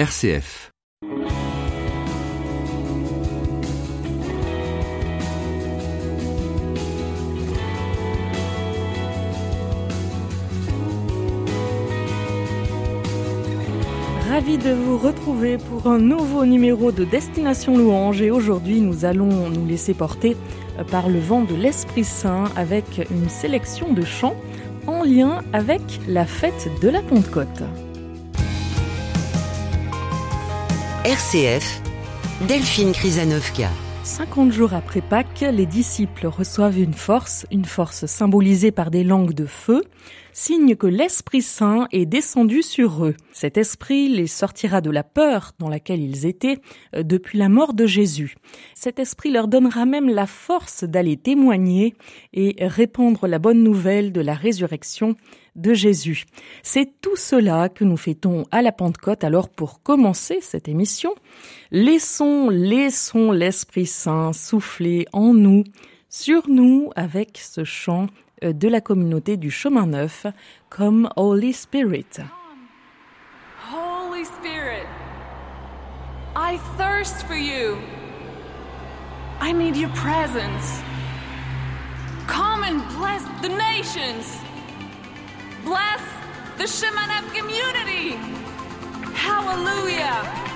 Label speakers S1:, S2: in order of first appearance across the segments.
S1: RCF.
S2: Ravi de vous retrouver pour un nouveau numéro de Destination Louange et aujourd'hui nous allons nous laisser porter par le vent de l'Esprit Saint avec une sélection de chants en lien avec la fête de la Pentecôte.
S3: RCF, Delphine Krizanovka.
S2: 50 jours après Pâques, les disciples reçoivent une force, une force symbolisée par des langues de feu, signe que l'Esprit Saint est descendu sur eux. Cet esprit les sortira de la peur dans laquelle ils étaient euh, depuis la mort de Jésus. Cet esprit leur donnera même la force d'aller témoigner et répandre la bonne nouvelle de la résurrection de Jésus. C'est tout cela que nous fêtons à la Pentecôte. Alors pour commencer cette émission, laissons, laissons l'Esprit Saint souffler en nous, sur nous avec ce chant de la communauté du chemin neuf comme Holy Spirit.
S4: Holy Spirit, I thirst for you. I need your presence. Come and bless the nations. Bless the Shemanev community. Hallelujah.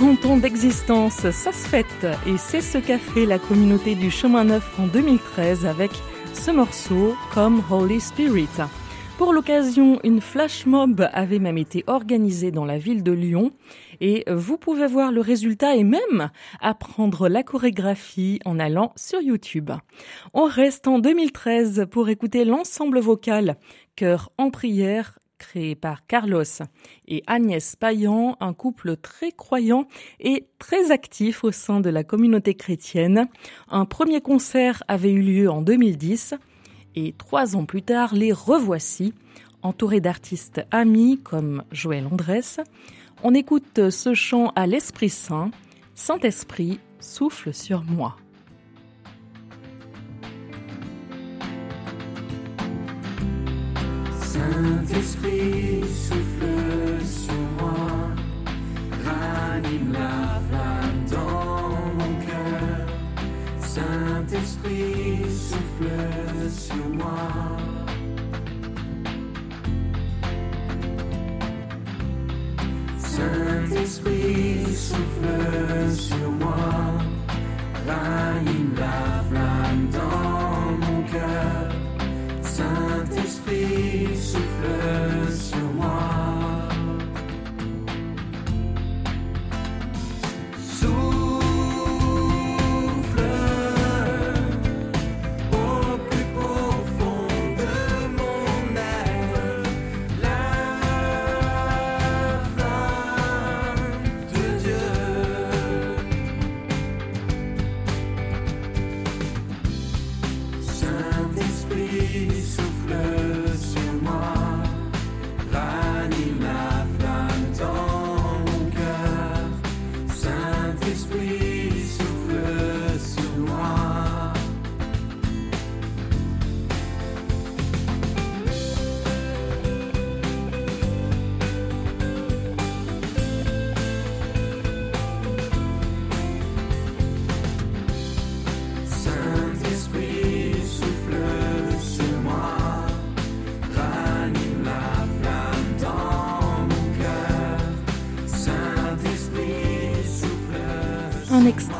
S2: 40 ans d'existence, ça se fête et c'est ce qu'a fait la communauté du chemin neuf en 2013 avec ce morceau comme Holy Spirit. Pour l'occasion, une flash mob avait même été organisée dans la ville de Lyon et vous pouvez voir le résultat et même apprendre la chorégraphie en allant sur YouTube. On reste en 2013 pour écouter l'ensemble vocal Cœur en prière créé par Carlos et Agnès Payan, un couple très croyant et très actif au sein de la communauté chrétienne. Un premier concert avait eu lieu en 2010 et trois ans plus tard, les revoici, entourés d'artistes amis comme Joël Andrès. On écoute ce chant à l'Esprit Saint, Saint-Esprit, souffle sur moi.
S1: Saint-Esprit,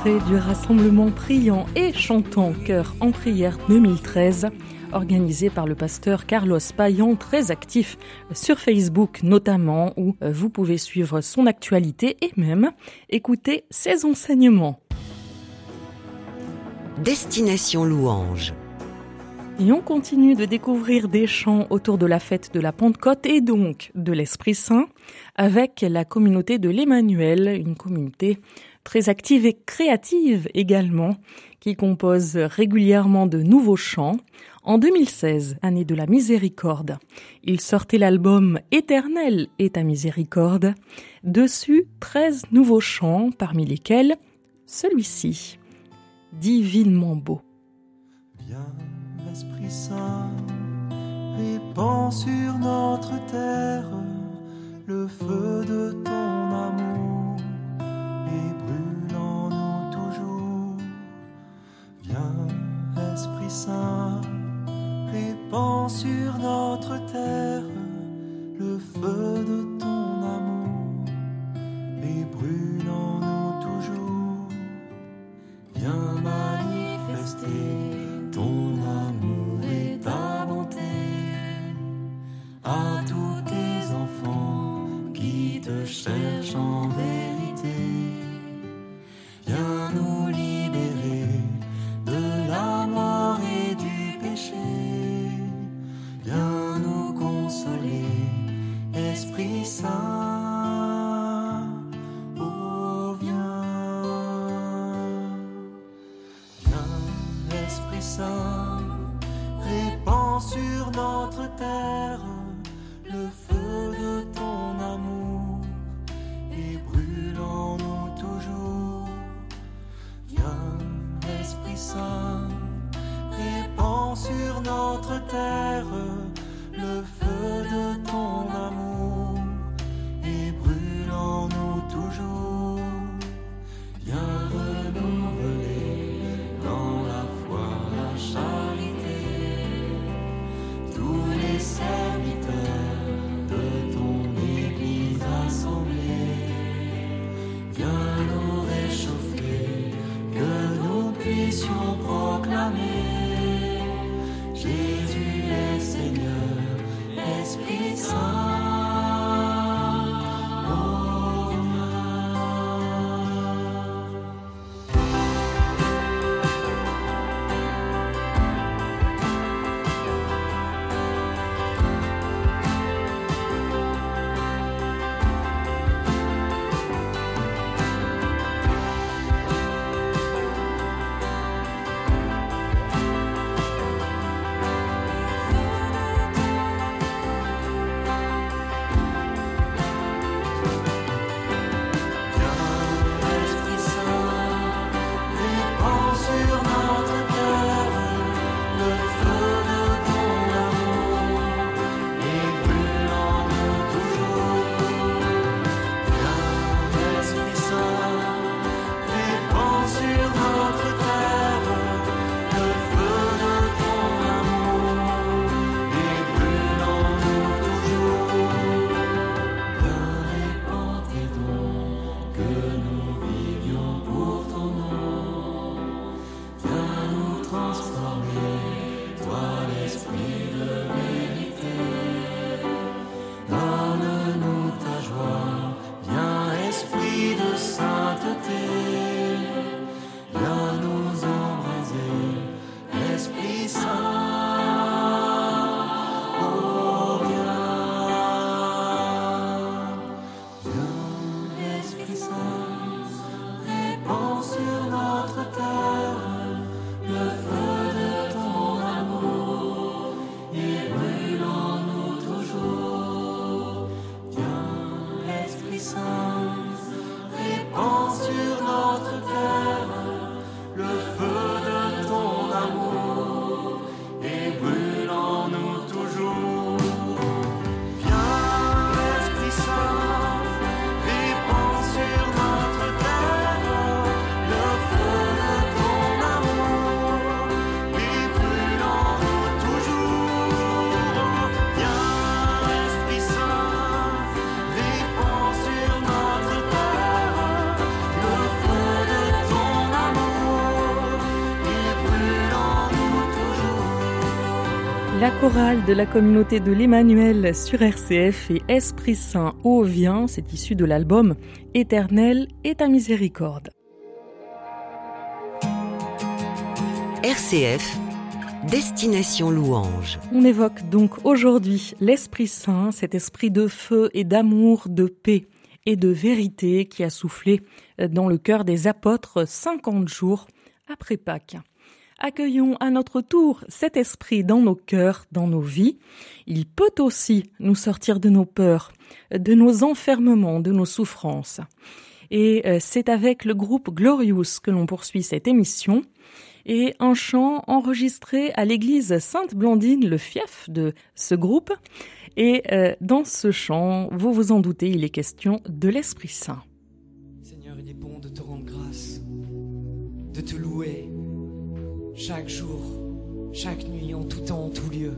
S2: extrait du rassemblement priant et chantant Cœur en prière 2013, organisé par le pasteur Carlos Payan, très actif sur Facebook notamment, où euh, vous pouvez suivre son actualité et même écouter ses enseignements.
S3: Destination Louange.
S2: Et on continue de découvrir des chants autour de la fête de la Pentecôte et donc de l'Esprit Saint avec la communauté de l'Emmanuel, une communauté très active et créative également, qui compose régulièrement de nouveaux chants. En 2016, année de la miséricorde, il sortait l'album Éternel est ta miséricorde. Dessus, 13 nouveaux chants, parmi lesquels celui-ci, divinement beau.
S5: Viens, Saint, sur notre terre le feu de ton amour Saint, répands sur notre terre le feu de La
S2: chorale de la communauté de l'Emmanuel sur RCF et Esprit Saint ô vient, c'est issu de l'album Éternel et ta miséricorde.
S3: RCF, Destination Louange.
S2: On évoque donc aujourd'hui l'Esprit Saint, cet esprit de feu et d'amour, de paix et de vérité qui a soufflé dans le cœur des apôtres 50 jours après Pâques. Accueillons à notre tour cet esprit dans nos cœurs, dans nos vies. Il peut aussi nous sortir de nos peurs, de nos enfermements, de nos souffrances. Et euh, c'est avec le groupe Glorious que l'on poursuit cette émission et un chant enregistré à l'église Sainte-Blandine, le fief de ce groupe. Et euh, dans ce chant, vous vous en doutez, il est question de l'Esprit Saint.
S6: Seigneur, il est bon de te rendre grâce, de te louer chaque jour, chaque nuit, en tout temps, en tout lieu.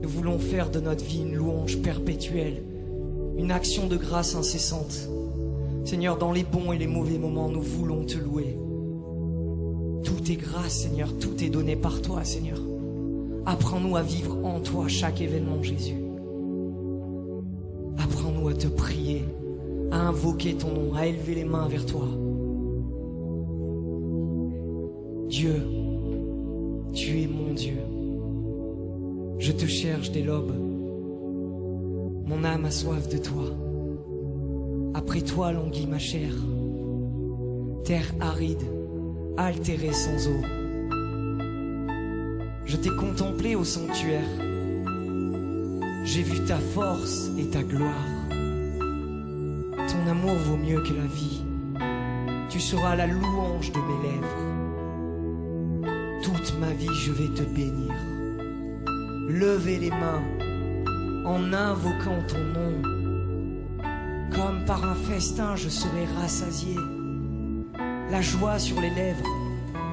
S6: Nous voulons faire de notre vie une louange perpétuelle, une action de grâce incessante. Seigneur, dans les bons et les mauvais moments, nous voulons te louer. Tout est grâce, Seigneur, tout est donné par toi, Seigneur. Apprends-nous à vivre en toi chaque événement, Jésus. Apprends-nous à te prier, à invoquer ton nom, à élever les mains vers toi. Dieu, tu es mon Dieu. Je te cherche dès l'aube. Mon âme a soif de toi. Après toi languit ma chair. Terre aride, altérée sans eau. Je t'ai contemplé au sanctuaire. J'ai vu ta force et ta gloire. Ton amour vaut mieux que la vie. Tu seras la louange de mes lèvres. Ma vie, je vais te bénir. Levez les mains en invoquant ton nom. Comme par un festin, je serai rassasié. La joie sur les lèvres,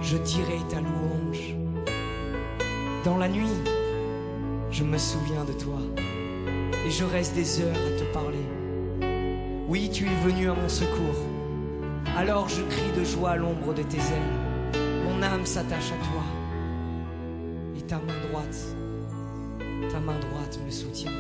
S6: je dirai ta louange. Dans la nuit, je me souviens de toi et je reste des heures à te parler. Oui, tu es venu à mon secours. Alors je crie de joie à l'ombre de tes ailes. Mon âme s'attache à toi. Et ta main droite, ta main droite me soutient.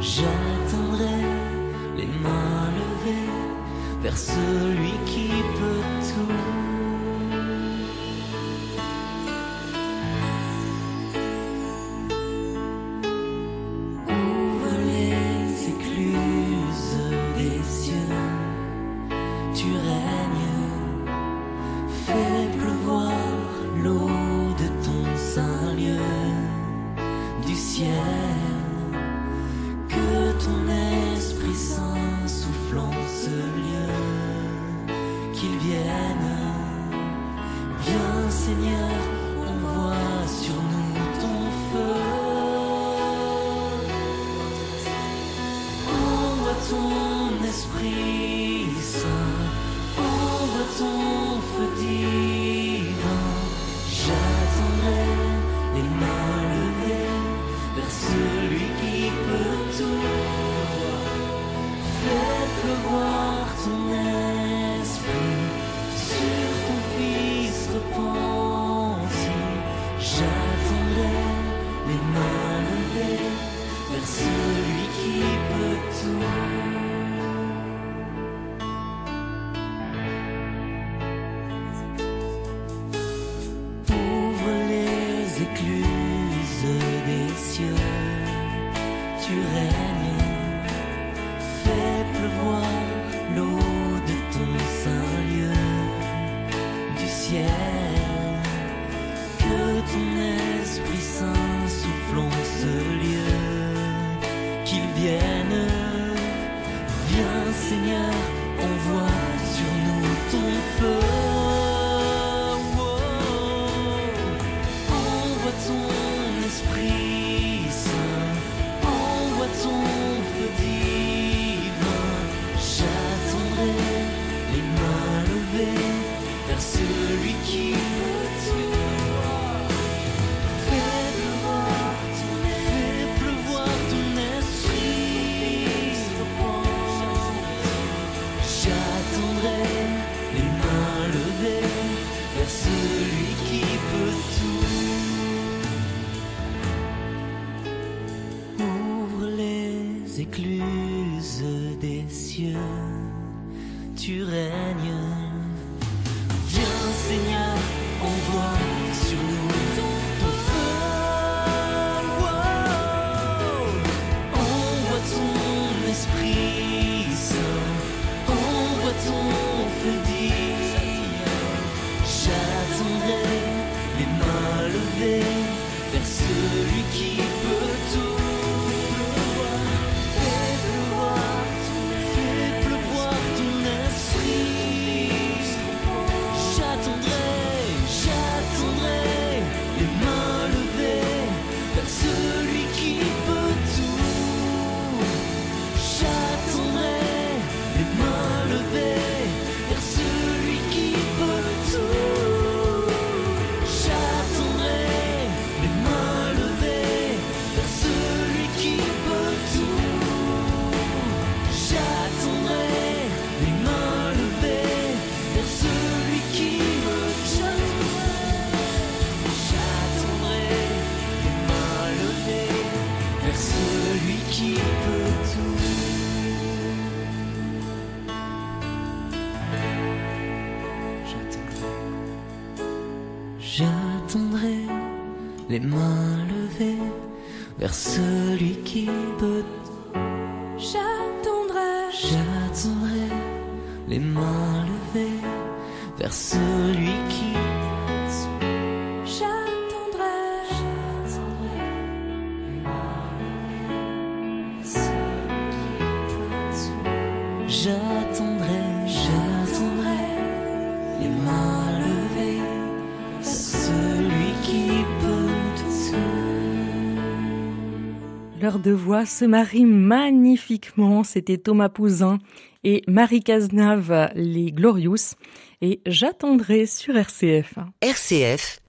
S7: J'attendrai les mains levées vers celui qui peut ton feu.
S2: Deux voix se marient magnifiquement. C'était Thomas Pouzin et Marie Cazenave, les Glorious. Et j'attendrai sur RCF.
S3: RCF,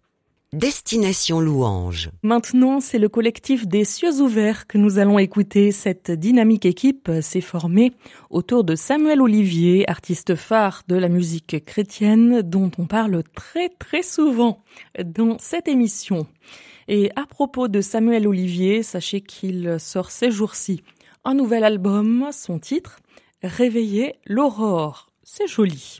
S3: Destination Louange.
S2: Maintenant, c'est le collectif des cieux ouverts que nous allons écouter. Cette dynamique équipe s'est formée autour de Samuel Olivier, artiste phare de la musique chrétienne dont on parle très très souvent dans cette émission. Et à propos de Samuel Olivier, sachez qu'il sort ces jours-ci un nouvel album, son titre, Réveiller l'aurore. C'est joli.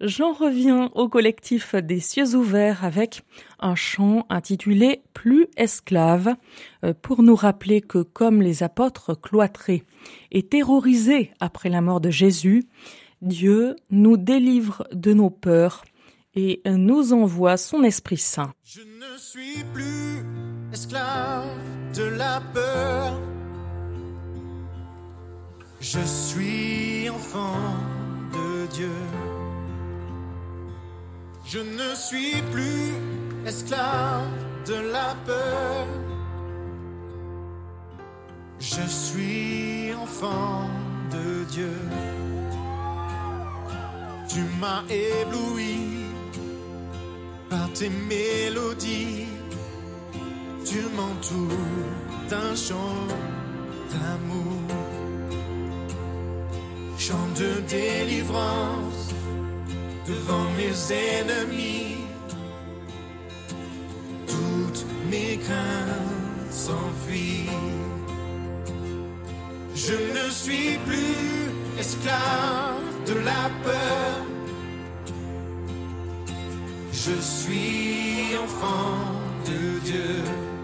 S2: J'en reviens au collectif des cieux ouverts avec un chant intitulé Plus esclave euh, pour nous rappeler que comme les apôtres cloîtrés et terrorisés après la mort de Jésus, Dieu nous délivre de nos peurs et nous envoie son Esprit Saint.
S8: Je ne suis plus esclave de la peur. Je suis enfant de Dieu. Je ne suis plus esclave de la peur. Je suis enfant de Dieu. Tu m'as ébloui par tes mélodies. Tu m'entoures d'un chant d'amour. Chant de délivrance devant mes ennemis. Toutes mes craintes s'enfuient. Je ne suis plus esclave de la peur. Je suis enfant de Dieu.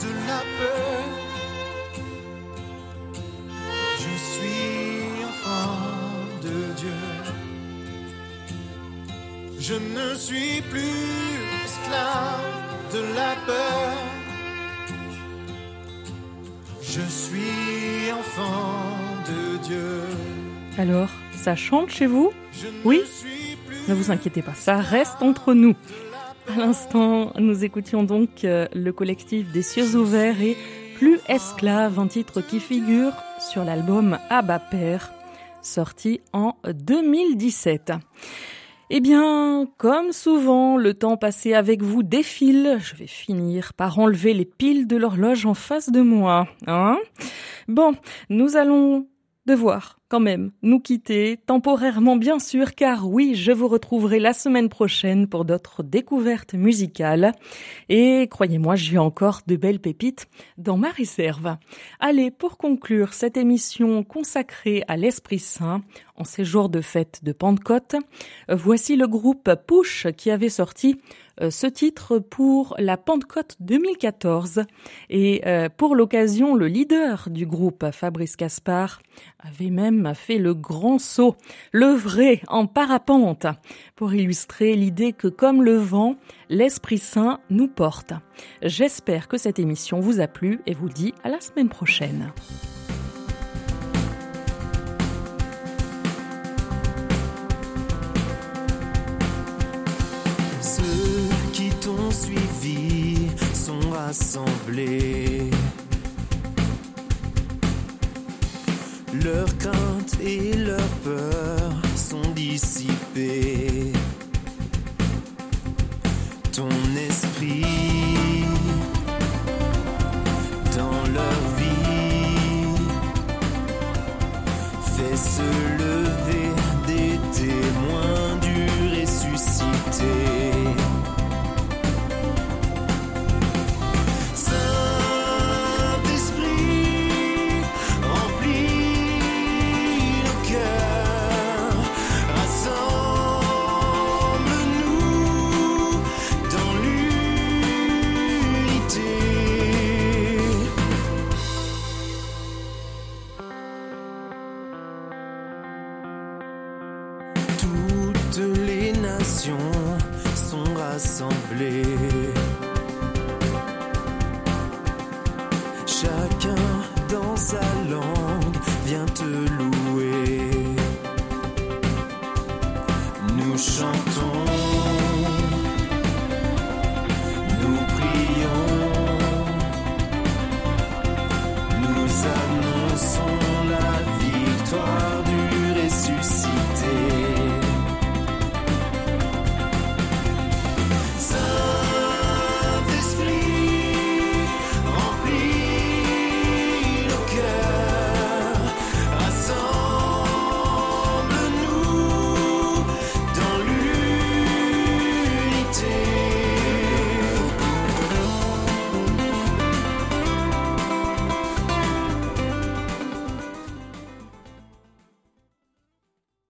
S8: De la peur. Je suis enfant de Dieu. Je ne suis plus esclave de la peur. Je suis enfant de Dieu. Alors,
S2: ça chante chez vous? Oui? Ne vous inquiétez pas, ça reste entre nous. À l'instant, nous écoutions donc euh, le collectif des cieux ouverts et Plus esclave, un titre qui figure sur l'album Abba Père, sorti en 2017. Eh bien, comme souvent, le temps passé avec vous défile. Je vais finir par enlever les piles de l'horloge en face de moi. Hein bon, nous allons devoir quand même nous quitter, temporairement bien sûr, car oui, je vous retrouverai la semaine prochaine pour d'autres découvertes musicales. Et croyez-moi, j'ai encore de belles pépites dans ma réserve. Allez, pour conclure cette émission consacrée à l'Esprit Saint, en ces jours de fête de Pentecôte, voici le groupe Push qui avait sorti ce titre pour la Pentecôte 2014. Et euh, pour l'occasion, le leader du groupe, Fabrice Caspar, avait même fait le grand saut, le vrai en parapente, pour illustrer l'idée que comme le vent, l'Esprit Saint nous porte. J'espère que cette émission vous a plu et vous dis à la semaine prochaine.
S1: T'ont suivi sont rassemblés. Leurs craintes et leurs peurs sont dissipées.